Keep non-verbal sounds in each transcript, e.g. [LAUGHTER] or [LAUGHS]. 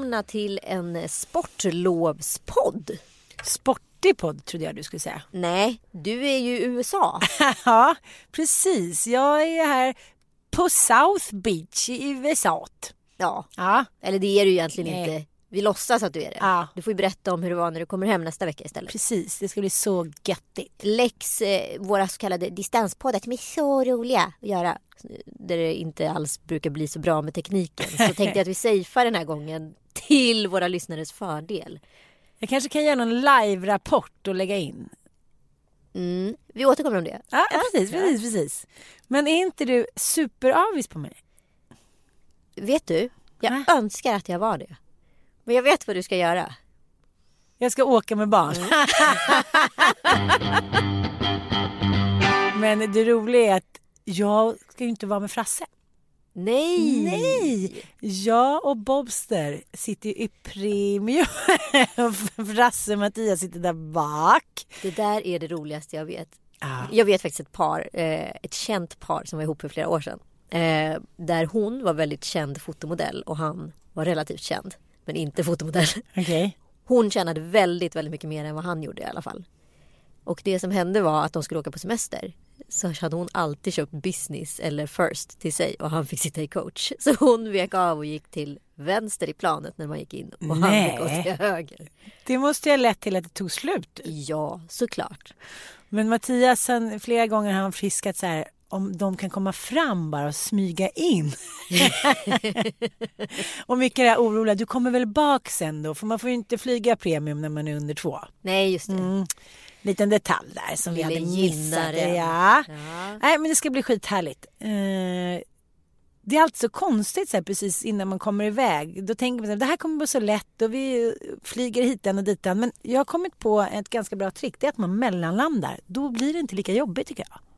välkomna till en sportlovspodd. Sportig podd trodde jag du skulle säga. [LAUGHS] Nej, du är ju i USA. [LAUGHS] ja, precis. Jag är här på South Beach i USA. Ja, Ja, eller det är du egentligen Nej. inte. Vi låtsas att du är det. Ja. Du får ju berätta om hur det var när du kommer hem nästa vecka istället. precis. Det ska bli så göttigt. Lex, eh, våra så kallade distanspoddar som är så roliga att göra. Där det inte alls brukar bli så bra med tekniken. Så tänkte jag att vi [LAUGHS] safear den här gången till våra lyssnares fördel. Jag kanske kan göra någon live-rapport och lägga in. Mm. Vi återkommer om det. Ja, precis, precis, precis. Men är inte du superavis på mig? Vet du, jag Va? önskar att jag var det. Men jag vet vad du ska göra. Jag ska åka med barn. [LAUGHS] Men det roliga är att jag ska ju inte vara med Frasse. Nej! Nej! Jag och Bobster sitter ju i premium. [LAUGHS] Frasse och Mattias sitter där bak. Det där är det roligaste jag vet. Ah. Jag vet faktiskt ett par, eh, ett känt par som var ihop för flera år sedan. Eh, där hon var väldigt känd fotomodell och han var relativt känd. Men inte fotomodell. Okej. Hon tjänade väldigt, väldigt mycket mer än vad han gjorde i alla fall. Och det som hände var att de skulle åka på semester. Så hade hon alltid köpt business eller first till sig och han fick sitta i coach. Så hon vek av och gick till vänster i planet när man gick in och han fick gå Nej. till höger. Det måste ju ha lett till att det tog slut. Ja, såklart. Men Mattias, han, flera gånger har han friskat så här om de kan komma fram bara och smyga in. [LAUGHS] och mycket det här oroliga, du kommer väl bak sen då? För man får ju inte flyga premium när man är under två. Nej, just det. Mm. Liten detalj där som vi Ville hade missat. Ja. Ja. Nej men det ska bli skithärligt. Eh, det är alltid så konstigt så här, precis innan man kommer iväg. Då tänker man här, det här kommer bli så lätt och vi flyger hit och dit. Men jag har kommit på ett ganska bra trick. Det är att man mellanlandar. Då blir det inte lika jobbigt tycker jag.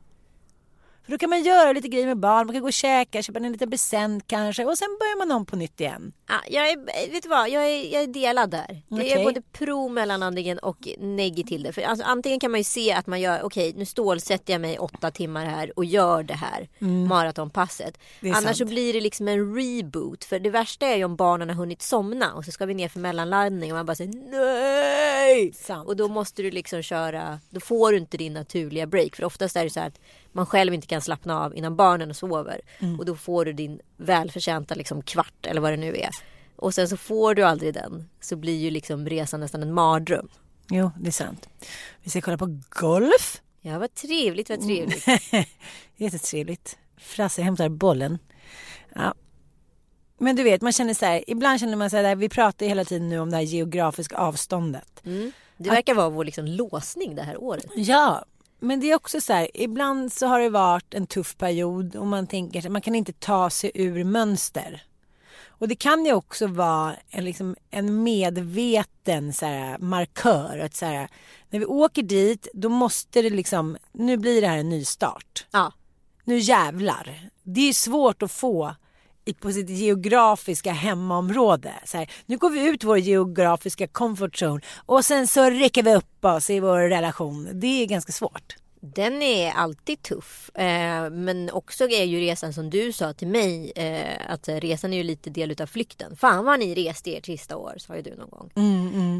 För då kan man göra lite grejer med barn. Man kan gå och käka, köpa en liten present kanske. Och sen börjar man om på nytt igen. Ja, jag är, vet du vad, jag är, jag är delad där. Jag är både pro mellanandningen och negg till det. För alltså, antingen kan man ju se att man gör, okej nu stålsätter jag mig åtta timmar här och gör det här maratonpasset. Mm. Det är Annars så sant. blir det liksom en reboot. För det värsta är ju om barnen har hunnit somna och så ska vi ner för mellanlandning och man bara säger nej. Sant. Och då måste du liksom köra, då får du inte din naturliga break. För oftast är det så här att man själv inte kan slappna av innan barnen sover. Mm. Och då får du din välförtjänta liksom kvart eller vad det nu är. Och sen så får du aldrig den. Så blir ju liksom resan nästan en mardröm. Jo, det är sant. Vi ska kolla på golf. Ja vad trevligt, vad trevligt. [LAUGHS] Jättetrevligt. Frasse hämtar bollen. Ja. Men du vet, man känner så här, ibland känner man så här, vi pratar hela tiden nu om det här geografiska avståndet. Mm. Det verkar vara vår liksom låsning det här året. Ja, men det är också så här, ibland så har det varit en tuff period och man tänker att man kan inte ta sig ur mönster. Och det kan ju också vara en, liksom, en medveten så här, markör. Att så här, när vi åker dit då måste det liksom, nu blir det här en ny start. Ja. Nu jävlar. Det är svårt att få på sitt geografiska hemmaområde. Så här, nu går vi ut vår geografiska comfort zone och sen så räcker vi upp oss i vår relation. Det är ganska svårt. Den är alltid tuff. Eh, men också är ju resan som du sa till mig. Eh, att resan är ju lite del utav flykten. Fan vad ni reste ert sista år sa ju du någon gång.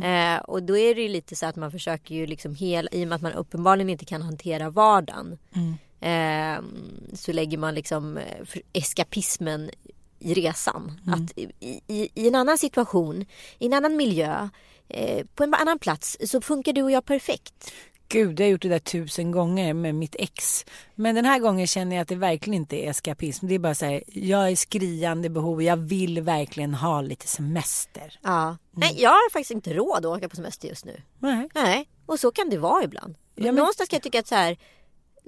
Eh, och då är det ju lite så att man försöker ju liksom hela, i och med att man uppenbarligen inte kan hantera vardagen. Eh, så lägger man liksom eskapismen i resan. Att i, i, I en annan situation, i en annan miljö, eh, på en annan plats så funkar du och jag perfekt. Gud, jag har gjort det där tusen gånger med mitt ex. Men den här gången känner jag att det verkligen inte är eskapism. Det är bara så här, jag är skriande behov. Jag vill verkligen ha lite semester. Ja. Nej, jag har faktiskt inte råd att åka på semester just nu. Nej. Nej, och så kan det vara ibland. Ja, men- Någonstans kan jag tycka att så här,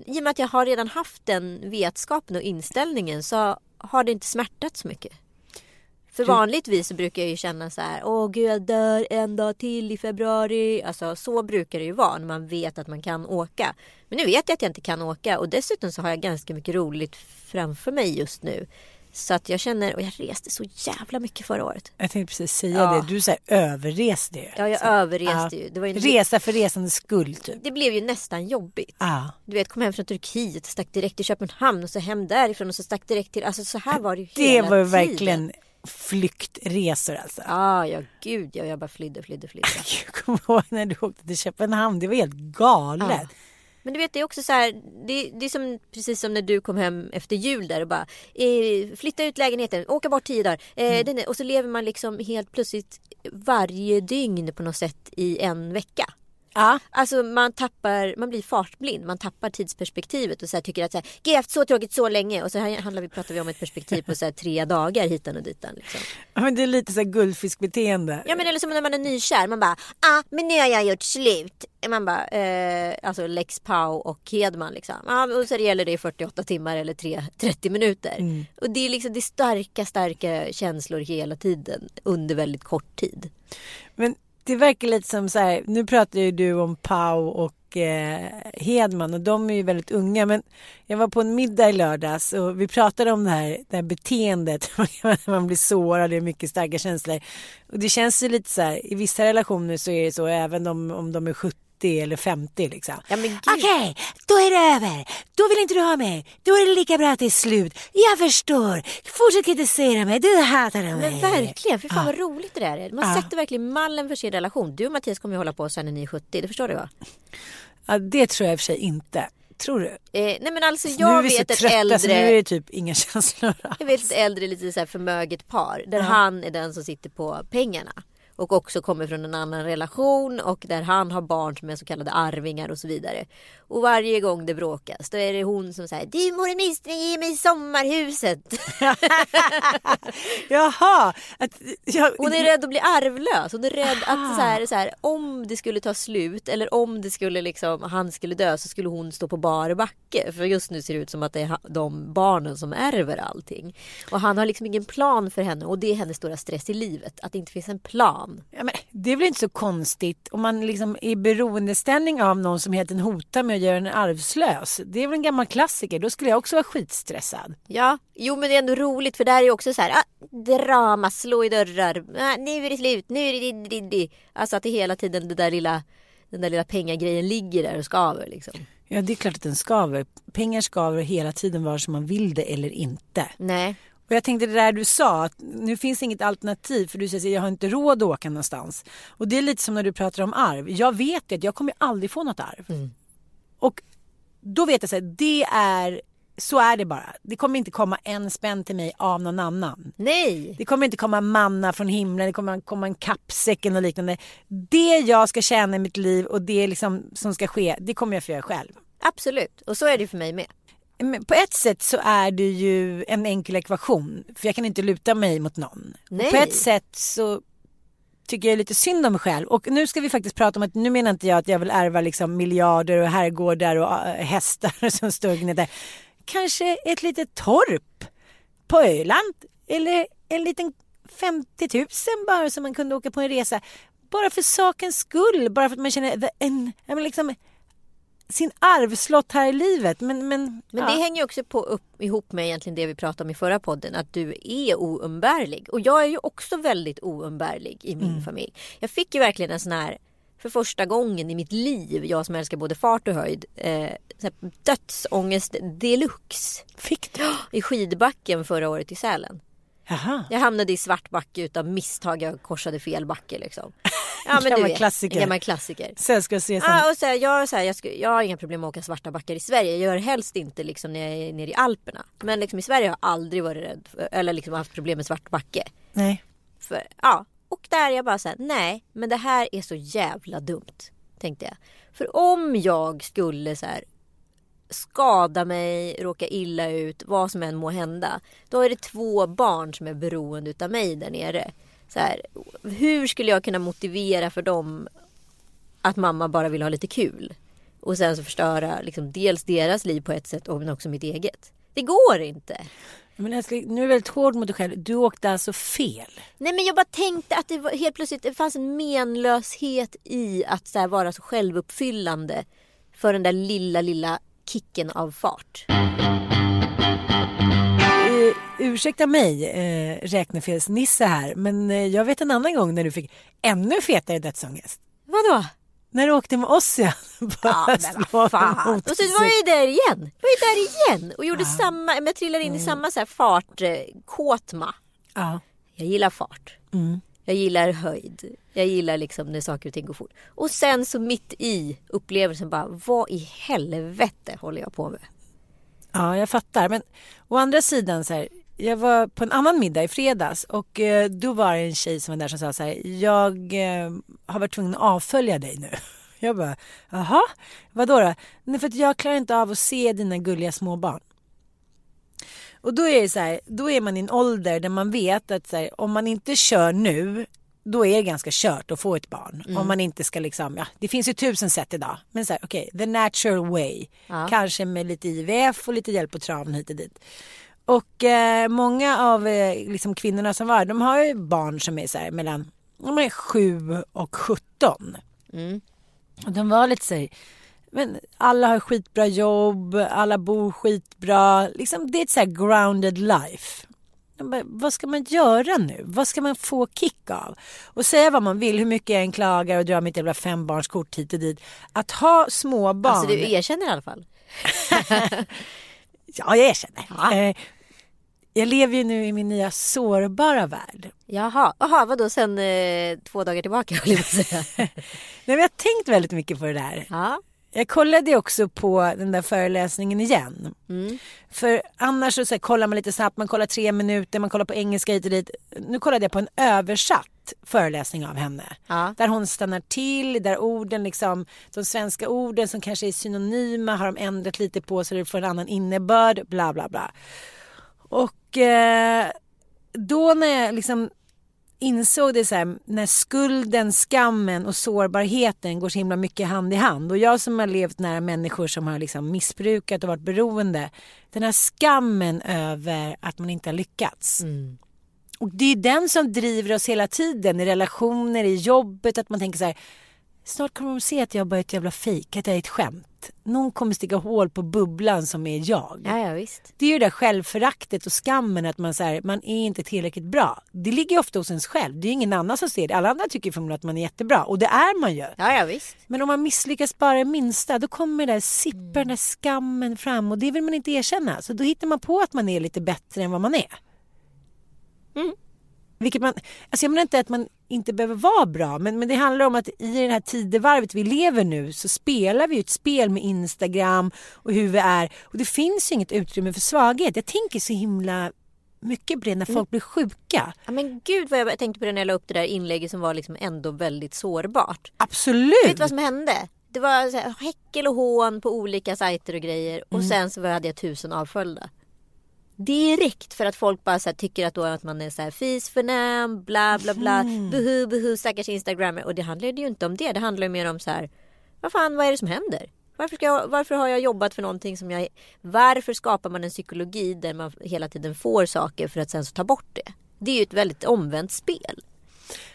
i och med att jag har redan haft den vetskapen och inställningen så har det inte smärtat så mycket. För vanligtvis så brukar jag ju känna så här, åh gud jag dör en dag till i februari. Alltså så brukar det ju vara när man vet att man kan åka. Men nu vet jag att jag inte kan åka och dessutom så har jag ganska mycket roligt framför mig just nu. Så att jag känner, och jag reste så jävla mycket förra året. Jag tänkte precis säga Ja. det. Du så här överreste ju. Ja, jag Så- överreste ju. Det var ju- Resa för resandets skull typ. Det blev ju nästan jobbigt. Ja. Du vet, kom hem från Turkiet, stack direkt till Köpenhamn och så hem därifrån och så stack direkt till... Alltså så här var det ju Det hela var ju tiden. verkligen flyktresor alltså. Ah, ja, gud ja, jag bara flydde, flydde, flydde. [LAUGHS] Jag kommer ihåg när du åkte till Köpenhamn. Det var helt galet. Ja. Men du vet, det är också så här, det, det är som, precis som när du kom hem efter jul där och bara eh, flytta ut lägenheten, åka bort tio dagar. Eh, Mm. den och så lever man liksom helt plötsligt varje dygn på något sätt i en vecka. Ja. Alltså man tappar, man blir fartblind, man tappar tidsperspektivet och så tycker att så här, jag har haft så tråkigt så länge och så här handlar vi, pratar vi om ett perspektiv på så tre dagar hitan och ditan. Liksom. Men det är lite så här guldfiskbeteende. Ja men eller som när man är nykär, man bara ah men nu har jag gjort slut. Man bara eh, alltså Lex Pau och Hedman liksom. Ja, och så gäller det i 48 timmar eller 3, 30 minuter. Och det är liksom det är starka starka känslor hela tiden under väldigt kort tid. Men det verkar lite som så här, nu pratar ju du om Pau och eh, Hedman och de är ju väldigt unga men jag var på en middag i lördags och vi pratade om det här, det här beteendet [LAUGHS] man blir sårad, det är mycket starka känslor. Och det känns ju lite så här, i vissa relationer så är det så även om, om de är 70 eller 50 liksom. Ja. Okej, då är det över. Då vill inte du ha mig. Då är det lika bra att det är slut. Jag förstår. Fortsätt kritisera mig. Du hatar mig. Men verkligen, för fan vad roligt det där är. Man Ja. sätter verkligen mallen för sin relation. Du och Mattias kommer ju hålla på sen när ni är 70, det förstår du va? Ja, det tror jag i och för sig inte. Tror du? Eh, nej men alltså nu är jag vi så vet ett trötta så nu är äldre, det typ inga [LAUGHS] känslor. jag vet ett äldre lite så här förmöget par där han är den som sitter på pengarna. Och också kommer från en annan relation och där han har barn som är så kallade arvingar och så vidare. Och varje gång det bråkas då är det hon som säger Du morministern ge mig sommarhuset. [LAUGHS] Jaha! Att, jag, Hon är rädd att bli arvlös. Hon är rädd att så här, så här, om det skulle ta slut eller om det skulle liksom, han skulle dö så skulle hon stå på bar backe. För just nu ser det ut som att det är de barnen som ärver allting. Och han har liksom ingen plan för henne och det är hennes stora stress i livet. Att det inte finns en plan. Ja, men, det är väl inte så konstigt om man liksom är i beroendeställning av någon som enkelt hotar med att göra en arvslös. Det är väl en gammal klassiker. Då skulle jag också vara skitstressad. Ja, jo men det är ändå roligt för där är ju också så här, ah, drama, slå i dörrar, ah, nu är det slut, nu är det di. Alltså att det hela tiden det där lilla, den där lilla pengagrejen ligger där och skaver liksom. Ja, det är klart att den skaver. Pengar skaver hela tiden vare sig man vill det eller inte. Nej. Och jag tänkte det där du sa, att nu finns inget alternativ för du säger att jag har inte råd att åka någonstans. Och det är lite som när du pratar om arv. Jag vet att jag kommer aldrig få något arv. Och då vet jag så här, det är, så är det bara. Det kommer inte komma en spänn till mig av någon annan. Nej. Det kommer inte komma manna från himlen, det kommer komma en kappsäck eller liknande. Det jag ska tjäna i mitt liv och det liksom som ska ske, det kommer jag få göra själv. Absolut. Och så är det för mig med. Men på ett sätt så är det ju en enkel ekvation. För jag kan inte luta mig mot någon. Nej. På ett sätt så tycker jag lite synd om mig själv. Och nu ska vi faktiskt prata om att nu menar inte jag att jag vill ärva liksom miljarder och herrgårdar och äh, hästar [LAUGHS] som gnäller. Kanske ett litet torp på Öland. Eller en liten 50 000 bara så man kunde åka på en resa. Bara för sakens skull, bara för att man känner en, men liksom, sin arvslott här i livet. Men, men, Men ja. det hänger också på, upp, ihop med egentligen det vi pratade om i förra podden. Att du är oumbärlig. Och jag är ju också väldigt oumbärlig i min familj. Jag fick ju verkligen en sån här, för första gången i mitt liv, jag som älskar både fart och höjd, eh, dödsångest deluxe. Fick du? I skidbacken förra året i Sälen. Jaha. Jag hamnade i svart backe utav misstag. Jag korsade fel backe liksom. Ja, Gammal vet, klassiker. Gammal klassiker. Sällskapsresan. Ah, och så här, jag, så här, jag, jag har inga problem med att åka svarta backar i Sverige. Jag gör helst inte liksom, när jag är nere i Alperna. Men liksom, i Sverige har jag aldrig varit rädd för, eller liksom haft problem med svart backe. Nej. För, ja, och där är jag bara så här, nej, men det här är så jävla dumt. Tänkte jag. För om jag skulle så här skada mig, råka illa ut, vad som än må hända. Då är det två barn som är beroende utav mig där nere. Så här, hur skulle jag kunna motivera för dem att mamma bara vill ha lite kul? Och sen så förstöra liksom, dels deras liv på ett sätt och men också mitt eget. Det går inte. Men älskling, nu är du väldigt hård mot dig själv. Du åkte alltså fel. Nej men jag bara tänkte att det var, helt plötsligt det fanns en menlöshet i att så här, vara så självuppfyllande för den där lilla, lilla kicken av fart. Uh, ursäkta mig, uh, räknefelsnisse här, men eh, jag vet en annan gång när du fick ännu fetare dödsångest. Vadå? När du åkte med oss ja. [LAUGHS] Ja men vad fan. Och så var jag ju där igen. Jag var ju där igen och gjorde samma, men jag trillade in i samma så här fart, eh, kåtma. Ja. Jag gillar fart. Mm. Jag gillar höjd. Jag gillar liksom när saker och ting går fort. Och sen så mitt i upplevelsen bara, vad i helvete håller jag på med? Ja, jag fattar. Men å andra sidan så här, jag var på en annan middag i fredags och eh, då var det en tjej som var där som sa så här, jag eh, har varit tvungen att avfölja dig nu. [LAUGHS] Jag bara, jaha, vadå då? Nej, för att jag klarar inte av att se dina gulliga småbarn. Och då är det så här, då är man i en ålder där man vet att så här, om man inte kör nu då är det ganska kört att få ett barn. Om man inte ska liksom, ja det finns ju tusen sätt idag. Men så här, okej, the natural way. Ja. Kanske med lite IVF och lite hjälp på traven hit och dit. Och eh, många av eh, liksom kvinnorna som var de har ju barn som är så här mellan de är 7 och 17. Mm. Och de var lite så här, men alla har skitbra jobb, alla bor skitbra. Liksom, det är ett så här grounded life. Vad ska man göra nu? Vad ska man få kick av? Och säga vad man vill, hur mycket jag än klagar och drar mitt jävla fembarnskort hit och dit. Att ha små barn. Alltså du erkänner i alla fall. [LAUGHS] Ja, jag erkänner. Ja. Eh, jag lever ju nu i min nya sårbara värld. Jaha, Jaha vadå sen eh, två dagar tillbaka jag säga. [LAUGHS] Nej, men jag har tänkt väldigt mycket på det där. Ja. Jag kollade också på den där föreläsningen igen. Mm. För annars så, så här, kollar man lite snabbt, man kollar tre minuter, man kollar på engelska hit och dit. Nu kollade jag på en översatt föreläsning av henne. Ja. Där hon stannar till, där orden liksom, de svenska orden som kanske är synonyma har de ändrat lite på så det får en annan innebörd, bla bla bla. Och eh, då när jag liksom insåg det så här, när skulden, skammen och sårbarheten går så himla mycket hand i hand. Och jag som har levt nära människor som har liksom missbrukat och varit beroende. Den här skammen över att man inte har lyckats. Mm. Och det är den som driver oss hela tiden i relationer, i jobbet. Att man tänker så här, snart kommer de se att jag bara är ett jävla fejk, att jag är ett skämt. Någon kommer sticka hål på bubblan som är jag. ja, ja visst. Det är ju det där självföraktet och skammen att man, så här, man är inte tillräckligt bra. Det ligger ofta hos ens själv. Det är ingen annan som ser det. Alla andra tycker förmodligen att man är jättebra och det är man ju. Ja, ja visst. Men om man misslyckas bara det minsta då kommer det där sippa den där skammen fram och det vill man inte erkänna. Så då hittar man på att man är lite bättre än vad man är. Mm. Vilket man, alltså jag menar inte att man inte behöver vara bra men, men det handlar om att i det här tidevarvet vi lever nu så spelar vi ett spel med Instagram och hur vi är och det finns ju inget utrymme för svaghet. Jag tänker så himla mycket på det när folk blir sjuka. Ja, men gud vad jag tänkte på det när jag la upp det där inlägget som var liksom ändå väldigt sårbart. Absolut! Vet du vad som hände? Det var så här, häckel och hån på olika sajter och grejer och sen så hade jag tusen avföljda. Direkt för att folk bara så tycker att, då att man är så här fisförnäm, bla bla bla, buhu buhu stackars instagrammer. Och det handlade ju inte om det, det handlar ju mer om så här, vad fan vad är det som händer? Varför, ska jag, varför har jag jobbat för någonting som jag... Varför skapar man en psykologi där man hela tiden får saker för att sen så ta bort det? Det är ju ett väldigt omvänt spel.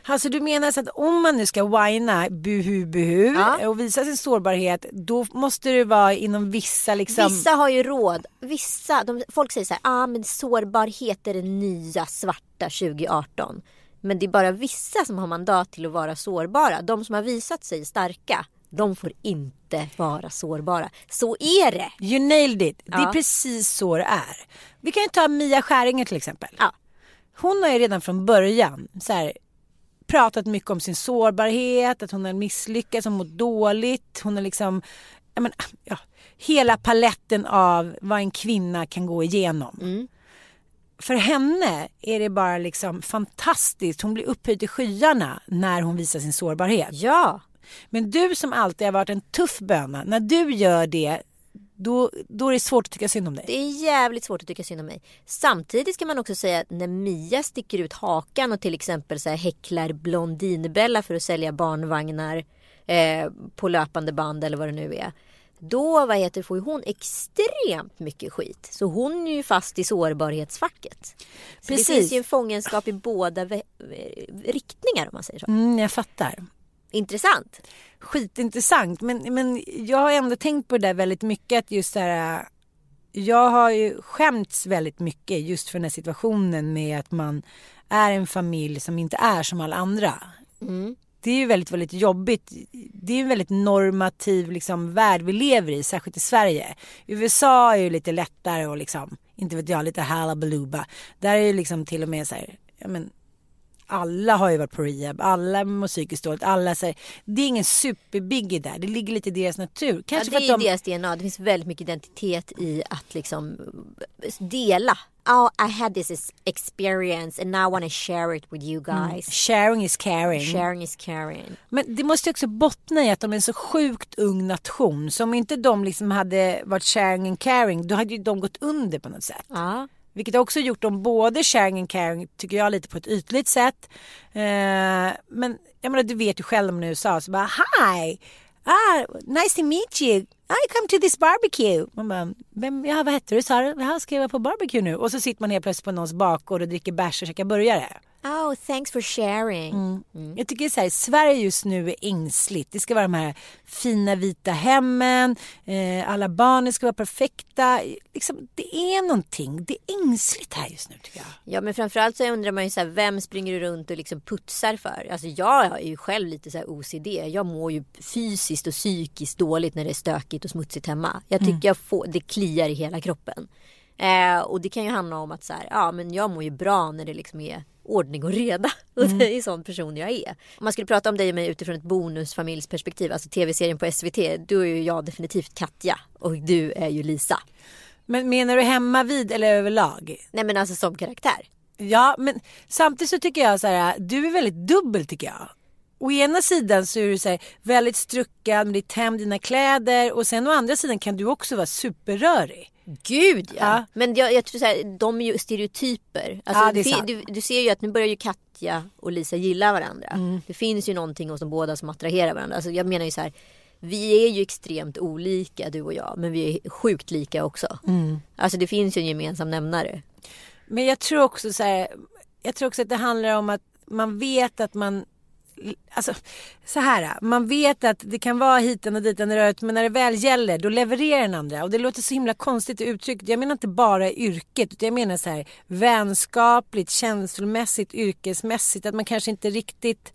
Alltså du menar så att om man nu ska whina buhu buhu Ja. och visa sin sårbarhet då måste det vara inom vissa liksom... Vissa har ju råd. Vissa, de, folk säger så här, ah, men sårbarhet är det nya svarta 2018. Men det är bara vissa som har mandat till att vara sårbara. De som har visat sig starka, de får inte vara sårbara. Så är det. You nailed it. Det är Ja. precis så det är. Vi kan ju ta Mia Skäringer till exempel. Ja. Hon har ju redan från början så här, pratat mycket om sin sårbarhet, att hon har misslyckats, hon mår dåligt. Hon har liksom, jag men, ja, hela paletten av vad en kvinna kan gå igenom. Mm. För henne är det bara liksom fantastiskt. Hon blir upphöjd till skyarna när hon visar sin sårbarhet. Ja, Men du som alltid har varit en tuff böna, när du gör det då, då är det svårt att tycka synd om dig. det är jävligt svårt att tycka synd om mig. Samtidigt ska man också säga att när Mia sticker ut hakan och till exempel så här häcklar Blondinbella för att sälja barnvagnar eh, på löpande band eller vad det nu är. Då vad heter, får ju hon extremt mycket skit. Så hon är ju fast i sårbarhetsfacket. Så det Precis. finns ju en fångenskap i båda vä- riktningar om man säger så. Mm, jag fattar. Intressant. Skitintressant. Men, men jag har ändå tänkt på det där väldigt mycket. Att just så här, jag har ju skämts väldigt mycket just för den här situationen med att man är en familj som inte är som alla andra. Mm. Det är ju väldigt, väldigt jobbigt. Det är en väldigt normativ liksom, värld vi lever i, särskilt i Sverige. USA är ju lite lättare och liksom, inte vet jag, lite halabaluba. Där är ju liksom till och med så här, ja men alla har ju varit på rehab, alla mår psykiskt dåligt, alla säger, det är ingen superbiggie där, det ligger lite i deras natur. Ja, Kanske det är de, deras DNA. Det finns väldigt mycket identitet i att liksom dela. Oh, I had this experience and now I want to share it with you guys. sharing is caring. Sharing is caring. Men det måste också bottna i att de är en så sjukt ung nation. Så om inte de liksom hade varit sharing and caring, då hade ju de gått under på något sätt. Ja. Vilket har också gjort dem både sharing and caring, tycker jag, lite på ett ytligt sätt. Eh, men jag menar, du vet ju själv om i USA, så bara hi, ah, nice to meet you. I come to this barbecue. Man bara, vem, ja, vad heter du sa du? Ja, ska jag vara på barbecue nu? Och så sitter man helt plötsligt på någons bakgård och dricker bärs och käkar burgare. Oh, thanks for sharing. Mm. Jag tycker så här, Sverige just nu är ängsligt. Det ska vara de här fina vita hemmen, eh, alla barnen ska vara perfekta. Liksom, det är någonting, det är ängsligt här just nu tycker jag. Ja men framförallt så undrar man ju så här, vem springer du runt och liksom putsar för? Alltså jag är ju själv lite så här OCD. Jag mår ju fysiskt och psykiskt dåligt när det är stökigt och smutsigt hemma. Jag tycker jag får, det kliar i hela kroppen. Eh, och det kan ju handla om att så här, ja men jag mår ju bra när det liksom är ordning och reda. [LAUGHS] Och det är sån person jag är. Om man skulle prata om dig och mig utifrån ett bonusfamiljsperspektiv, alltså tv-serien på SVT, då är ju jag definitivt Katja och du är ju Lisa. Men menar du hemma vid eller överlag? Nej men alltså som karaktär. Ja, men samtidigt så tycker jag så här, du är väldigt dubbel tycker jag. Å ena sidan så är du så här, väldigt struckad med ditt hem, dina kläder och sen å andra sidan kan du också vara superrörig. Gud ja. Ja. Men jag, jag tror så här, de är ju stereotyper. Alltså, Ja, det är sant. du, du ser ju att nu börjar ju Katja och Lisa gilla varandra. Mm. Det finns ju någonting hos de båda som attraherar varandra. Alltså, jag menar ju så här. Vi är ju extremt olika du och jag. Men vi är sjukt lika också. Mm. Alltså det finns ju en gemensam nämnare. Men jag tror också så här, jag tror också att det handlar om att man vet att man Alltså så här, man vet att det kan vara hiten och ditan röret men när det väl gäller då levererar den andra och det låter så himla konstigt uttryckt. Jag menar inte bara yrket utan jag menar så här vänskapligt, känslomässigt, yrkesmässigt att man kanske inte riktigt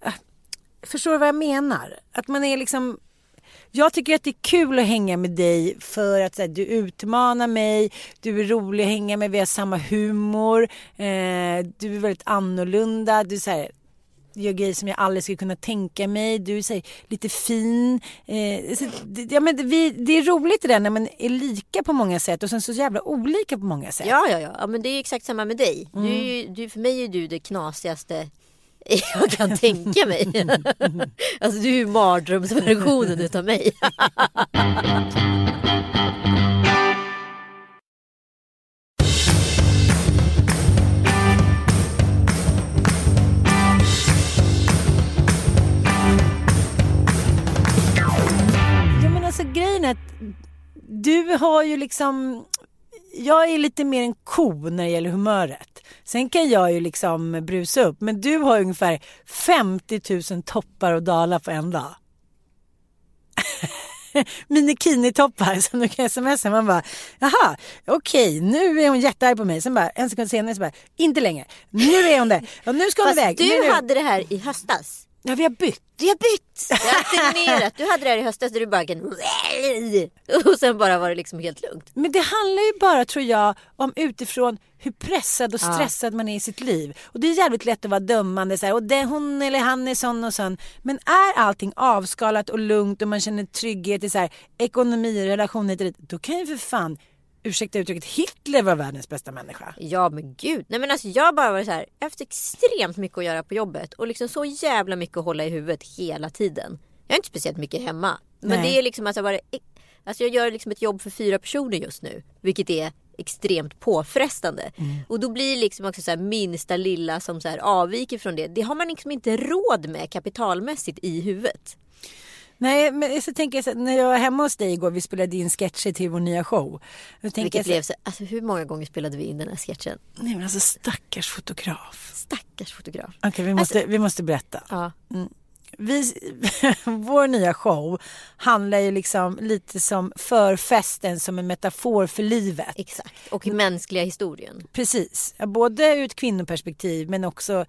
äh, Förstår du vad jag menar? Att man är liksom jag tycker att det är kul att hänga med dig för att så här, du utmanar mig, du är rolig att hänga med, vi har samma humor, eh, du är väldigt annorlunda, du så här, gör grejer som jag aldrig skulle kunna tänka mig, du är så lite fin. Eh, så, det, ja, men vi, det är roligt det där när man är lika på många sätt och sen så jävla olika på många sätt. Ja, ja, ja. ja men det är exakt samma med dig. Du, är ju, du, för mig är du det knasigaste [LAUGHS] jag kan tänka mig. [LAUGHS] alltså du är mardrömsversionen utav mig. [LAUGHS] alltså grejen är att du har ju liksom, jag är lite mer en ko när det gäller humöret. Sen kan jag ju liksom brusa upp. Men du har ungefär 50 000 toppar och dalar på en dag. [LAUGHS] minikini-toppar som du kan smsa. Man bara, jaha, okej, nu är hon jättearg på mig. Sen bara en sekund senare så bara, inte längre. Nu är hon det. Och nu ska hon Fast iväg. du nu. hade det här i höstas. Ja, vi har bytt. Vi har bytt! Jag har alternerat. Du hade det här i höstas där du bara kan... Och sen bara var det liksom helt lugnt. Men det handlar ju bara tror jag om utifrån hur pressad och stressad ja. man är i sitt liv. Och det är jävligt lätt att vara dömande så här, och det, hon eller han är sån och sån. Men är allting avskalat och lugnt och man känner trygghet i så här, ekonomi, relationer, då kan ju för fan ursäkta uttrycket, Hitler var världens bästa människa. Ja men gud. Nej men alltså jag bara var så här, jag har haft extremt mycket att göra på jobbet och liksom så jävla mycket att hålla i huvudet hela tiden. Jag är inte speciellt mycket hemma. Men Nej. det är liksom alltså bara, alltså jag gör liksom ett jobb för fyra personer just nu. Vilket är extremt påfrestande. Mm. Och då blir liksom också så minsta lilla som så avviker från det. Det har man liksom inte råd med kapitalmässigt i huvudet. Nej, men så tänker jag så, när jag var hemma hos dig igår, vi spelade in sketcher till vår nya show. Vilket jag, blev så, alltså hur många gånger spelade vi in den här sketchen? Nej men alltså stackars fotograf. Stackars fotograf. Okej, okay, vi, måste, alltså, vi måste berätta. Ja. Mm. Vi, [LAUGHS] vår nya show handlar ju liksom lite som förfesten som en metafor för livet. Exakt, och i mänskliga historien. Precis, både ur ett kvinnoperspektiv men också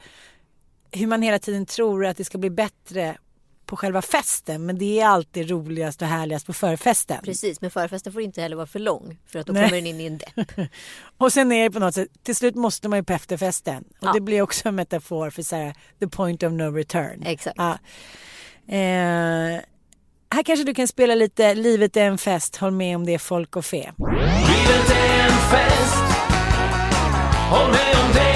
hur man hela tiden tror att det ska bli bättre på själva festen men det är alltid roligast och härligast på förfesten. Precis, men förfesten får inte heller vara för lång för att då Nej. kommer den in i en depp. [LAUGHS] och sen är det på något sätt, till slut måste man ju på efterfesten och ja. det blir också en metafor för så här, the point of no return. Exakt. Ja. Eh, här kanske du kan spela lite Livet är en fest, håll med om det är folk och fe. Livet är en fest, håll med om det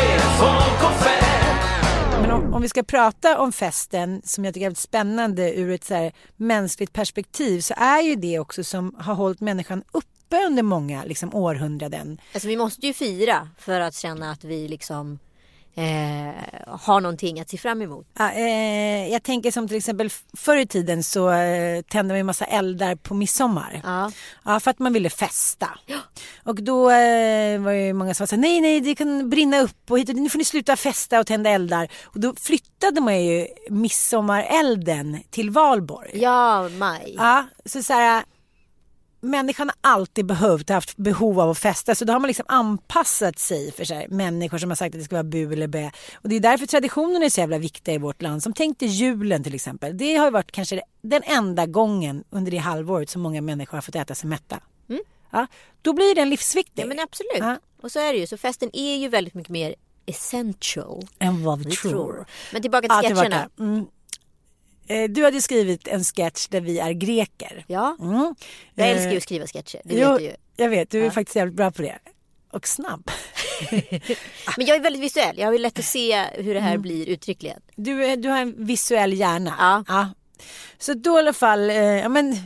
om, vi ska prata om festen som jag tycker är väldigt spännande ur ett så här mänskligt perspektiv så är ju det också som har hållit människan uppe under många liksom, århundraden. Alltså vi måste ju fira för att känna att vi liksom eh, har någonting att se fram emot. Ja, eh, jag tänker som till exempel förr i tiden så eh, tände man en massa eldar på midsommar. Ja. ja för att man ville festa. Ja. Och då eh, var det många som sa nej nej det kan brinna upp och hit och nu får ni sluta festa och tända eldar. Och då flyttade man ju midsommarelden till Valborg. Ja, maj. Ja, så så här, människan har alltid behövt, haft behov av att festa så då har man liksom anpassat sig för så här, människor som har sagt att det ska vara bu eller bä. Och det är därför traditionen är så jävla viktiga i vårt land. Som tänk dig julen till exempel. Det har varit kanske den enda gången under det halvåret som många människor har fått äta sig mätta. Mm. Ja, då blir den livsviktig. Ja men absolut. Ja. Och så är det ju. Så festen är ju väldigt mycket mer essential. Än vad vi, tror. tror. Men tillbaka till sketcherna. Mm. Eh, du hade skrivit en sketch där vi är greker. Ja, mm. jag älskar ju att skriva sketcher. Det jo, vet du ju. Jag vet, du är ja. faktiskt jävligt bra på det. Och snabb. [LAUGHS] Men jag är väldigt visuell. Jag har lätt att se hur det här mm. blir uttryckligen. Du, du har en visuell hjärna. Ja. ja. Så då i alla fall, eh, ja men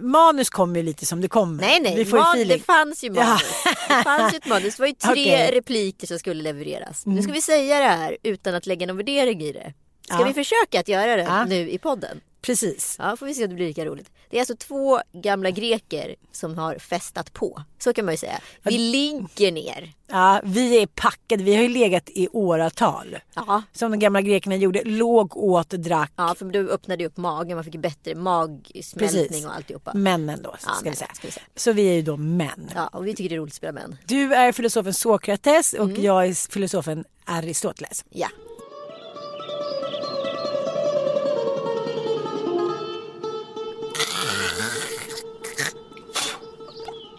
manus kommer ju lite som det kommer. Nej nej, Man, det fanns ju manus. Ja. det fanns ju ett manus. Det var ju [LAUGHS] tre okay. repliker som skulle levereras. Mm. Nu ska vi säga det här utan att lägga någon värdering i det. Ska ja. vi försöka att göra det ja. nu i podden? Precis. Ja, får vi se om det blir lika roligt. Det är alltså två gamla greker som har festat på. Så kan man ju säga. Vi ligger ner. Ja, vi är packade. Vi har ju legat i åratal. Ja. Som de gamla grekerna gjorde. Låg, åt, drack. Ja, för du öppnade upp magen. Man fick bättre magsmältning Precis. och alltihopa. Männen då, ska, ja, vi säga. ska vi säga. Så vi är ju då män. Ja, och vi tycker det är roligt att spela män. Du är filosofen Sokrates och mm. jag är filosofen Aristoteles. Ja.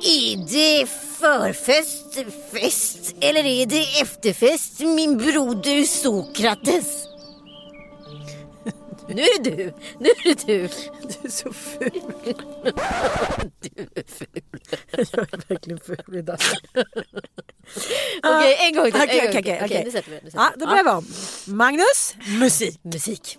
Är det förfest, fest eller är det efterfest min broder Sokrates? [LAUGHS] Nu är det du. Nu är det du. Du är så ful. [LAUGHS] Du är ful. Jag är verkligen ful idag. [LAUGHS] Okej, en gång till. Okej, okej, okej. Nu sätter vi. Ja, då börjar vi om. Magnus, musik. Musik.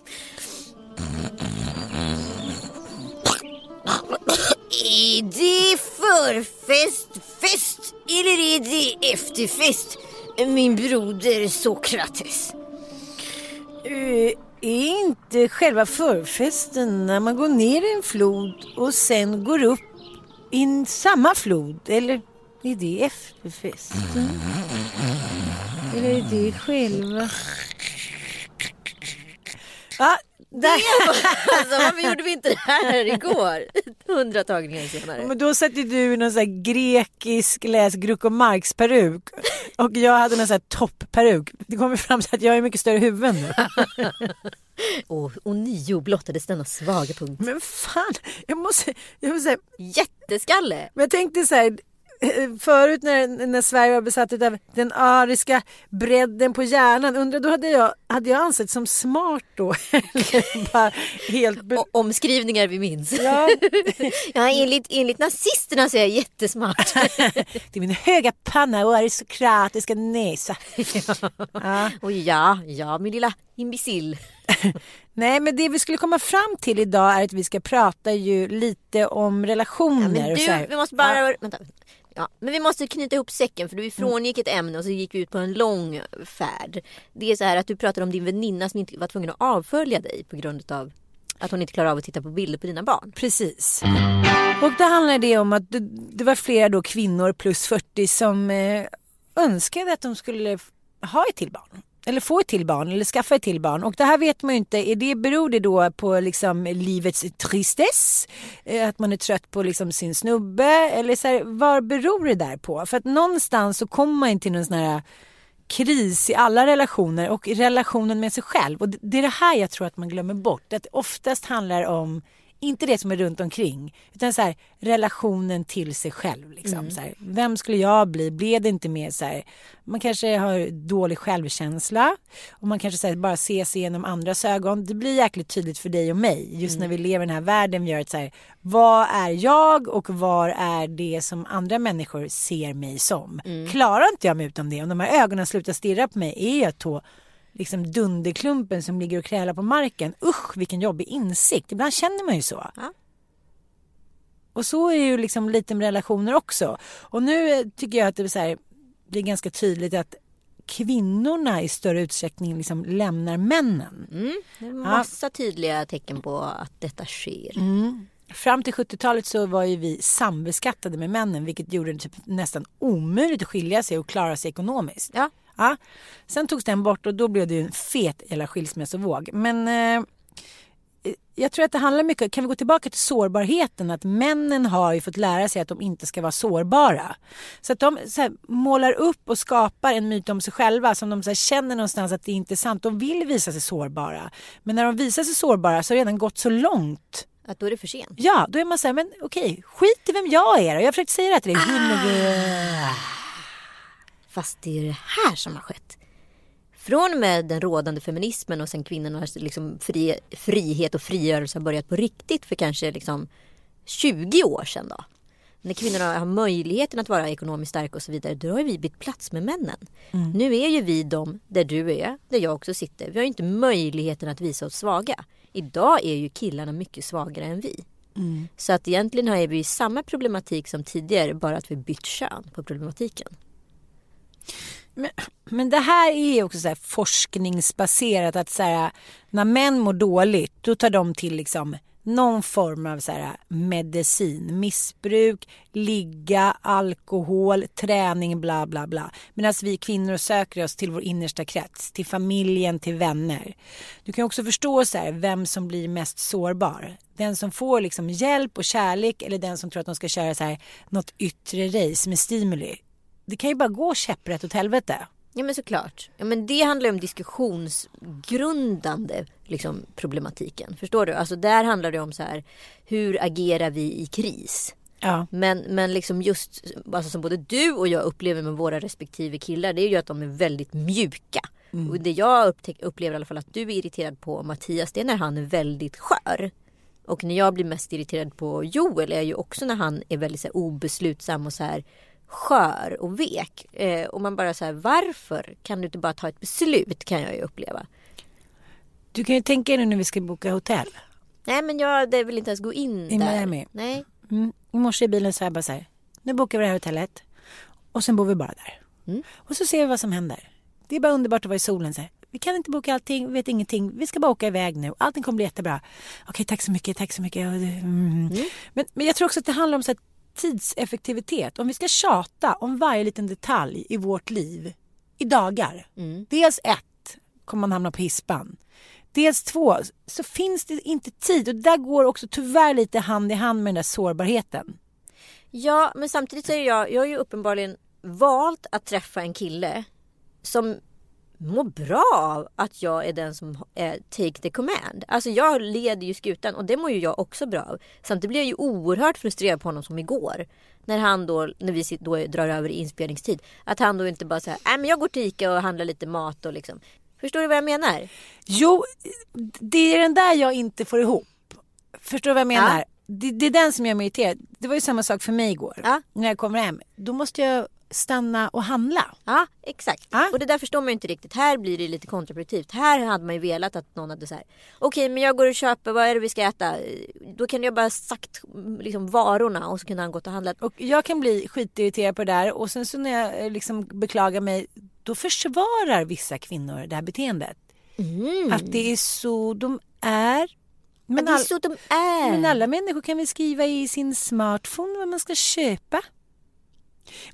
Är det förfest, fest eller är det efterfest? Min broder Sokrates. Uh, är inte själva förfesten när man går ner i en flod och sen går upp i samma flod? Eller är det efterfesten? Eller är det själva... Ah, där. Alltså, varför gjorde vi inte det här igår? Hundra tagningar senare. Men då satte du någon sån här grekisk läs Groucho Marx peruk och jag hade någon sån här toppperuk. Det kommer fram till att jag är mycket större huvud nu. [LAUGHS] Och, och nio blottades denna svaga punkt. Men fan, jag måste, jag måste säga, Jätteskalle! men jag tänkte så här förut när, när Sverige var besatt av den ariska bredden på hjärnan. Undrar då hade jag, hade jag ansett som smart då? [LAUGHS] Bara helt... Be- omskrivningar vi minns. ja, [LAUGHS] Ja, enligt, enligt nazisterna så är jag jättesmart. [LAUGHS] det är min höga panna och aristokratiska näsa. Ja. Och ja, ja min lilla imbecill. [LAUGHS] Nej men det vi skulle komma fram till idag är att vi ska prata ju lite om relationer. Men och så du, vi måste bara... Vänta. Ja, men vi måste knyta ihop säcken för du frångick ett ämne och så gick vi ut på en lång färd. Det är så här att du pratade om din väninna som inte var tvungen att avfölja dig på grund av att hon inte klarar av att titta på bilder på dina barn. Precis. Och då handlar det om att det, det var flera då kvinnor plus 40 som eh, önskade att de skulle ha ett till barn. Eller få ett till barn eller skaffa ett till barn. Och det här vet man ju inte. Är det, beror det då på liksom livets tristess? Eh, att man är trött på liksom sin snubbe? Eller så här, vad beror det där på? För att någonstans så kommer man till någon sån här kris i alla relationer och i relationen med sig själv. Och det det är det här jag tror att man glömmer bort. Att det oftast handlar om inte det som är runt omkring utan så här, relationen till sig själv. Liksom. Så här, vem skulle jag bli? Blev det inte mer så här, man kanske har dålig självkänsla och man kanske så bara ser sig genom andras ögon. Det blir jäkligt tydligt för dig och mig just när vi lever i den här världen. Vi gör ett så här, vad är jag och vad är det som andra människor ser mig som? Klarar inte jag mig utan det, om de här ögonen slutar stirra på mig, är jag då liksom dunderklumpen som ligger och krälar på marken. Usch vilken jobbig insikt. Ibland känner man ju så. Ja. Och så är ju liksom lite med relationer också. Och nu eh, tycker jag att det är så här, blir ganska tydligt att kvinnorna i större utsträckning liksom lämnar männen. Mm. Det är massa tydliga tecken på att detta sker. Fram till 70-talet så var ju vi sambeskattade med männen vilket gjorde det typ nästan omöjligt att skilja sig och klara sig ekonomiskt. Ja. Ja. Sen togs den bort och då blev det en fet jävla skilsmässovåg. Men eh, jag tror att det handlar mycket, kan vi gå tillbaka till sårbarheten, att männen har ju fått lära sig att de inte ska vara sårbara. Så att de så här, målar upp och skapar en myt om sig själva som de så här, känner någonstans att det inte är sant. De vill visa sig sårbara. Men när de visar sig sårbara så har det redan gått så långt Att då är det för sent. Ja, då är man så här, men okej, skit i vem jag är. Jag har försökt säga det till dig. Ah. Fast det är det här som har skett. Från och med den rådande feminismen och sen kvinnornas liksom fri, frihet och frigörelse har börjat på riktigt för kanske liksom 20 år sedan då. När kvinnorna har möjligheten att vara ekonomiskt starka och så vidare, då har vi bytt plats med männen. Nu är ju vi de där du är, där jag också sitter. Vi har inte möjligheten att visa oss svaga. Idag är ju killarna mycket svagare än vi. Så att egentligen har vi samma problematik som tidigare, bara att vi bytt kön på problematiken. Men, men det här är också så här forskningsbaserat att så här, när män mår dåligt då tar de till liksom någon form av så här, medicin, missbruk, ligga, alkohol, träning, bla bla bla. Medan vi kvinnor söker oss till vår innersta krets, till familjen, till vänner. Du kan också förstå så här, vem som blir mest sårbar. Den som får liksom hjälp och kärlek eller den som tror att de ska köra så här, något yttre race med stimuli. Det kan ju bara gå käpprätt åt helvete. Ja men såklart. Ja, men det handlar ju om diskussionsgrundande liksom, problematiken. Förstår du? Alltså där handlar det om så här, hur agerar vi i kris? Ja. Men, men liksom just alltså som både du och jag upplever med våra respektive killar det är ju att de är väldigt mjuka. Och det jag upptäck, upplever i alla fall att du är irriterad på Mattias det är när han är väldigt skör. Och när jag blir mest irriterad på Joel är ju också när han är väldigt så här, obeslutsam och så här skör och vek. Eh, och man bara så här varför kan du inte bara ta ett beslut kan jag ju uppleva. Du kan ju tänka dig nu när vi ska boka hotell. Nej men jag det vill inte ens gå in I där. Miami? Nej. Mm. I morse i bilen så jag bara så här. Nu bokar vi det här hotellet. Och sen bor vi bara där. Mm. Och så ser vi vad som händer. Det är bara underbart att vara i solen. Så här. Vi kan inte boka allting, vi vet ingenting. Vi ska bara åka iväg nu. Allting kommer bli jättebra. Okej, tack så mycket, tack så mycket. Mm. Men, men jag tror också att det handlar om så här, tidseffektivitet. Om vi ska tjata om varje liten detalj i vårt liv i dagar. Mm. Dels ett, kommer man hamna på hispan. Dels två, så finns det inte tid. Och där går också tyvärr lite hand i hand med den där sårbarheten. Ja, men samtidigt så är jag, jag har ju uppenbarligen valt att träffa en kille som mår bra av att jag är den som är take the command. Alltså jag leder ju skutan och det mår ju jag också bra av. Samtidigt blir jag ju oerhört frustrerad på honom som igår. När han då, när vi då drar över inspelningstid. Att han då inte bara säger, nej men jag går till Ica och handlar lite mat och liksom. Förstår du vad jag menar? Jo, det är den där jag inte får ihop. Förstår du vad jag menar? Ja. Det, det är den som gör mig irriterad. Det var ju samma sak för mig igår. Ja. När jag kommer hem. Då måste jag stanna och handla. Ja, exakt. Ja. Och det där förstår man ju inte riktigt. Här blir det lite kontraproduktivt. Här hade man ju velat att någon hade så här. Okej, men jag går och köper. Vad är det vi ska äta? Då kan jag bara sagt liksom varorna och så kunde han gått och handlat. Och jag kan bli skitirriterad på det där och sen så när jag eh, liksom beklagar mig då försvarar vissa kvinnor det här beteendet. Att det är så de är. Men, all, men alla människor kan väl skriva i sin smartphone vad man ska köpa.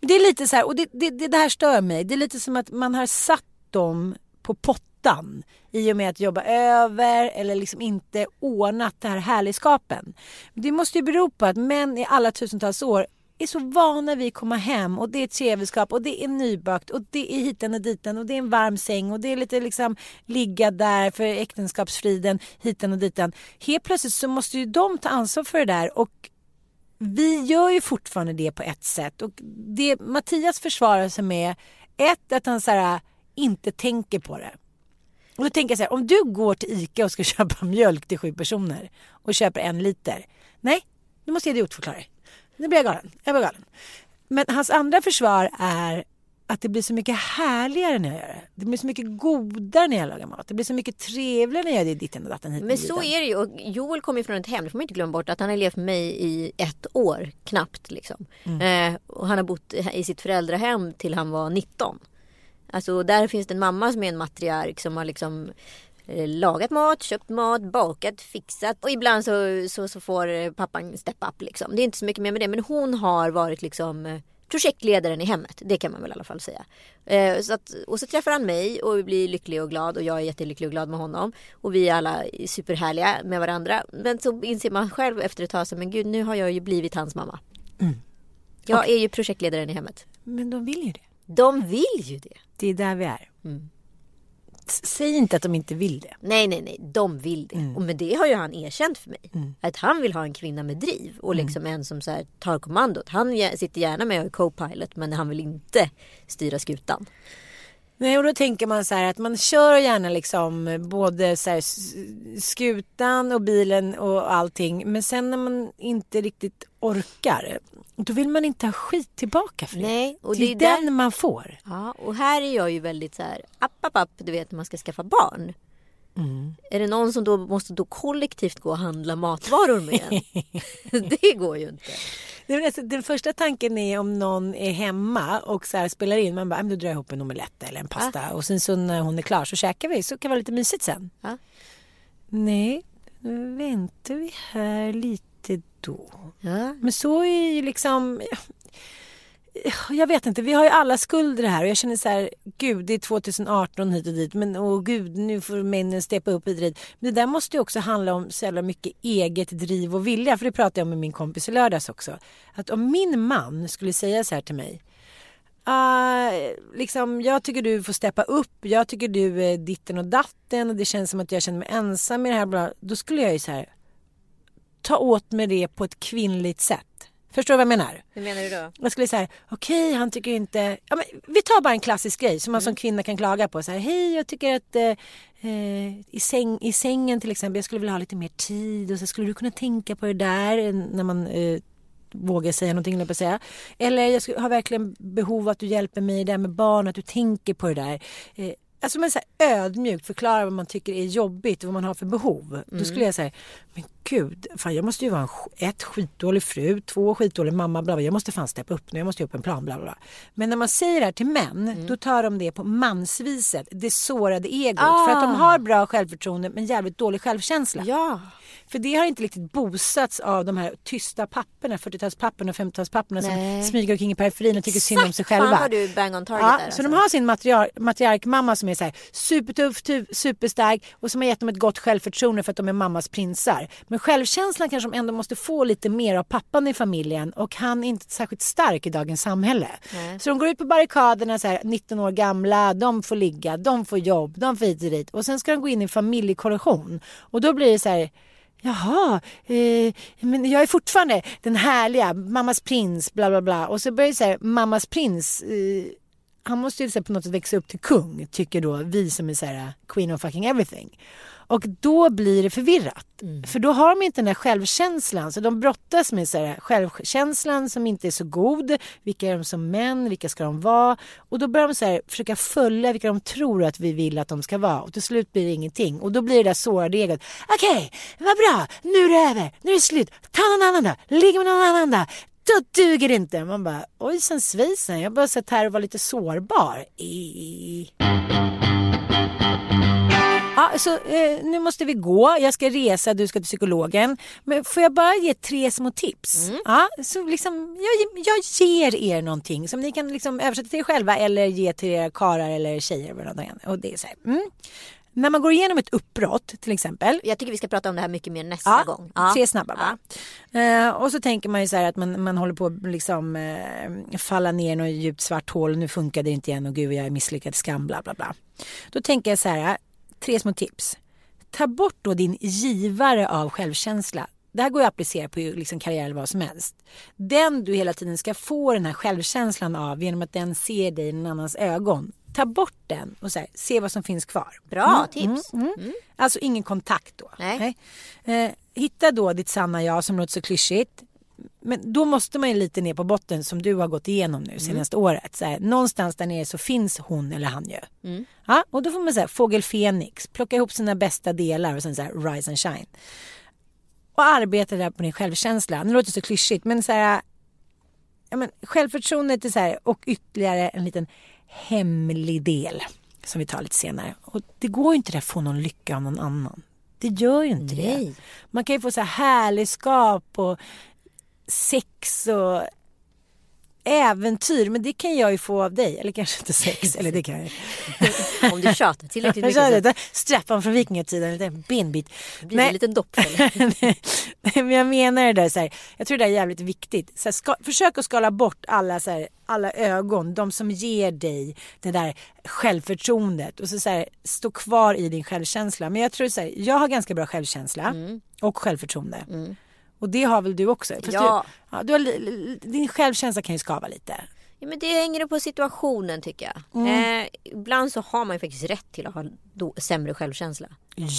Det är lite så här, och det, det, det, det här stör mig. Det är lite som att man har satt dem på pottan i och med att jobba över eller liksom inte ordnat det här härligskapen. Det måste ju bero på att män i alla tusentals år är så vana vid att komma hem och det är ett och det är nybakt och det är hiten och diten och det är en varm säng och det är lite liksom ligga där för äktenskapsfriden hiten och diten. Helt plötsligt så måste ju de ta ansvar för det där och vi gör ju fortfarande det på ett sätt och det Mattias försvarar sig med ett att han så här, inte tänker på det. Och då tänker jag så här, om du går till ICA och ska [LAUGHS] köpa mjölk till sju personer och köper en liter. Nej, nu måste jag idiotförklara dig. Nu blir jag galen. Jag blir galen. Men hans andra försvar är att det blir så mycket härligare när jag gör det. Det blir så mycket godare när jag lagar mat. Det blir så mycket trevligare när jag gör det ditten och datten hit Men så är det ju. Och Joel kommer ju från ett hem, det får man inte glömma bort, att han har levt med mig i ett år knappt. Liksom. Mm. Eh, och han har bott i sitt föräldrahem till han var 19. Alltså där finns det en mamma som är en matriark som har liksom eh, lagat mat, köpt mat, bakat, fixat och ibland så, så, så får pappan step up liksom. Det är inte så mycket mer med det men hon har varit liksom eh, projektledaren i hemmet. Det kan man väl i alla fall säga. Eh, så att, och så träffar han mig och vi blir lycklig och glad och jag är jättelycklig och glad med honom. Och vi är alla superhärliga med varandra. Men så inser man själv efter ett tag så men gud nu har jag ju blivit hans mamma. Jag är ju projektledaren i hemmet. Men de vill ju det. De vill ju det. Det är där vi är. Mm. Säg inte att de inte vill det. Nej, nej, nej. De vill det. Och med det har ju han erkänt för mig. Att han vill ha en kvinna med driv. Och liksom en som så här, tar kommandot. Han sitter gärna med och är co-pilot. Men han vill inte styra skutan. Nej, och då tänker man så här att man kör gärna liksom både så här skutan och bilen och allting. Men sen när man inte riktigt orkar, då vill man inte ha skit tillbaka för. Nej, och det är det är den där- man får. Ja, och här är jag ju väldigt så här, app, app, app, du vet när man ska skaffa barn. Är det någon som då måste då kollektivt gå och handla matvaror med en? [LAUGHS] det går ju inte. Alltså, den första tanken är om någon är hemma och så här spelar in. Man bara, "Ah, då drar jag ihop en omelett eller en pasta. Och sen så när hon är klar så käkar vi. Så kan det vara lite mysigt sen. Ja. Nej, nu väntar vi här lite då. Ja. Men så är ju liksom... Jag vet inte, vi har ju alla skulder här och jag känner så här, gud det är 2018 hit och dit men åh gud nu får männen steppa upp hit och dit. Men det där måste ju också handla om så jävla mycket eget driv och vilja för det pratade jag med min kompis i lördags också. Att om min man skulle säga så här till mig Ah, liksom, jag tycker du får steppa upp, jag tycker du är ditten och datten och det känns som att jag känner mig ensam i det här. Bla. Då skulle jag ju så här ta åt mig det på ett kvinnligt sätt. Förstår du vad jag menar? Hur menar du då? Jag skulle säga, okej han tycker inte, ja, men vi tar bara en klassisk grej som man som kvinna kan klaga på. Så här, Hej jag tycker att eh, eh, i, säng, i sängen till exempel, jag skulle vilja ha lite mer tid och så skulle du kunna tänka på det där när man eh, vågar säga någonting, på säga. Eller jag har verkligen behov av att du hjälper mig där med barn, att du tänker på det där. Eh, Alltså men så här ödmjukt förklara vad man tycker är jobbigt och vad man har för behov. Då skulle jag säga, men gud, fan jag måste ju vara en, ett skitdålig fru, två skitdålig mamma, bla, bla. jag måste fan steppa upp nu, jag måste göra upp en plan, bla bla. bla. Men när man säger det här till män, då tar de det på mansviset, det sårade egot. För att de har bra självförtroende men jävligt dålig självkänsla. Ja. För det har inte riktigt boostats av de här tysta papperna, 40-talspapperna och 50-talspapperna som smyger omkring i periferin och tycker synd om sig själva. Fan vad du bang on target Ja, där. alltså. så de har sin matriar- matriarkmamma som är så här supertuff, tu- superstark och som har gett dem ett gott självförtroende för att de är mammas prinsar. Men självkänslan kanske de ändå måste få lite mer av pappan i familjen och han är inte särskilt stark i dagens samhälle. Nej. Så de går ut på barrikaderna så här 19 år gamla, de får ligga, de får jobb, de får hit och dit och sen ska de gå in i familjekollektion och då blir det så här Jaha, eh, men jag är fortfarande den härliga mammas prins, bla bla bla. Och så börjar det så här, mammas prins, eh, han måste ju på något sätt växa upp till kung, tycker då vi som är så här, queen of fucking everything. Och då blir det förvirrat. För då har de inte den där självkänslan. Så de brottas med så här, självkänslan som inte är så god. Vilka är de som män? Vilka ska de vara? Och då börjar de så här, försöka följa vilka de tror att vi vill att de ska vara. Och till slut blir det ingenting. Och då blir det där sårade egot. Okej, vad bra. Nu är det över. Nu är det slut. Ta någon annan då. Ligg med någon annan då. Då duger det inte. Man bara, ojsan svejsan. Jag har bara sett här och var lite sårbar. I... Ja, så eh, nu måste vi gå. Jag ska resa, du ska till psykologen. Men får jag bara ge tre små tips? Ja, så liksom, jag, jag ger er någonting som ni kan liksom översätta till er själva eller ge till era karlar eller tjejer. eller något annat. Och det är så här, mm. När man går igenom ett uppbrott till exempel. Jag tycker vi ska prata om det här mycket mer nästa Ja, gång. Ja. tre snabba bara. Eh, och så tänker man ju så här att man, man håller på att liksom eh, falla ner i något djupt svart hål. Nu funkar det inte igen och gud jag är misslyckad, skam, bla bla bla. Då tänker jag så här, tre små tips. Ta bort då din givare av självkänsla. Det här går ju att applicera på liksom karriär eller vad som helst. Den du hela tiden ska få den här självkänslan av genom att den ser dig i någon annans ögon. Ta bort den och här, se vad som finns kvar. Bra tips. Mm. Alltså ingen kontakt då. Nej. Eh, hitta då ditt sanna jag som låter så klyschigt. Men då måste man ju lite ner på botten som du har gått igenom nu senaste året. Så här, någonstans där nere så finns hon eller han ju. Ja, och då får man säga fågel Fenix, plocka ihop sina bästa delar och sen så här, rise and shine. Och arbeta där på din självkänsla. Nu låter det så klyschigt men så här, ja, men självförtroendet är så här, och ytterligare en liten hemlig del som vi tar lite senare. Och det går ju inte det att få någon lycka av någon annan. Det gör ju inte det. Nej. Man kan ju få så här härligskap och sex och äventyr. Men det kan jag ju få av dig. Eller kanske inte sex. [LAUGHS] eller det kan jag. [LAUGHS] Om du tjatar tillräckligt mycket. Strappan från vikingatiden. En benbit. blir det en liten dopp. [LAUGHS] Nej, men jag menar det där så här, jag tror det är jävligt viktigt. Så här, ska, försök att skala bort alla, så här, alla ögon, de som ger dig det där självförtroendet och så, så här, stå kvar i din självkänsla. Men jag tror så här, jag har ganska bra självkänsla och självförtroende. Och det har väl du också? Fast Ja. Du, ja du har, din självkänsla kan ju skava lite. Ja, men det hänger på situationen tycker jag. Mm. Eh, ibland så har man ju faktiskt rätt till att ha då, sämre självkänsla.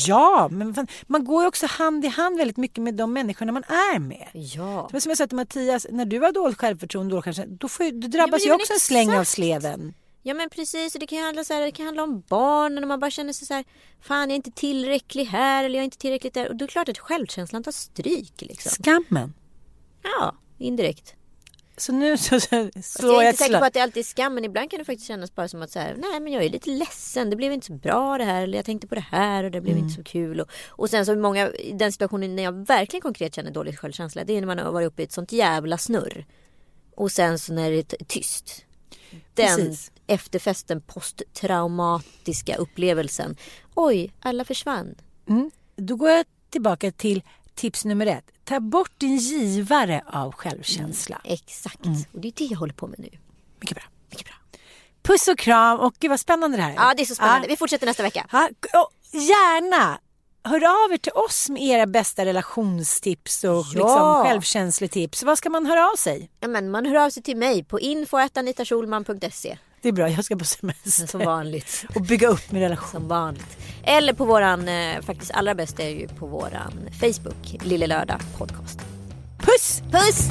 Ja, men fan, man går ju också hand i hand väldigt mycket med de människorna man är med. Ja. Men som jag sa till Mattias, när du har dåligt självförtroende då, kanske, då, får, du drabbas men ju också en släng av sleven. Ja men precis, och det kan ju handla, så här, det kan handla om barnen och man bara känner sig så här, fan jag är inte tillräcklig här eller jag är inte tillräckligt där. Och då är det klart att självkänslan tar stryk liksom. Skammen. Ja, indirekt. Så nu så, så slår jag är jag inte ett säker på att det alltid är skam men ibland kan det faktiskt kännas bara som att så här, nej men jag är lite ledsen, det blev inte så bra det här eller jag tänkte på det här och det blev inte så kul. Och, och sen så många, i den situationen när jag verkligen konkret känner dålig självkänsla det är när man har varit uppe i ett sånt jävla snurr. Och sen så när det är tyst. Den Precis. Efterfesten, posttraumatiska upplevelsen. Oj, alla försvann. Mm. Då går jag tillbaka till tips nummer ett. Ta bort din givare av självkänsla. Exakt, och det är det jag håller på med nu. Mycket bra. Mycket bra. Puss och kram och gud vad spännande det här är. Ja, det är så spännande. Ja. Vi fortsätter nästa vecka. Ja, och gärna hör av er till oss med era bästa relationstips och liksom självkänsletips. Vad ska man höra av sig? Ja, men man hör av sig till mig på info.anitaschulman.se. Det är bra, jag ska på semester. Som vanligt. Och bygga upp min relation. Som vanligt. Eller på våran, eh, faktiskt allra bästa är ju på våran Facebook, Lille Lördag Podcast. Puss! Puss!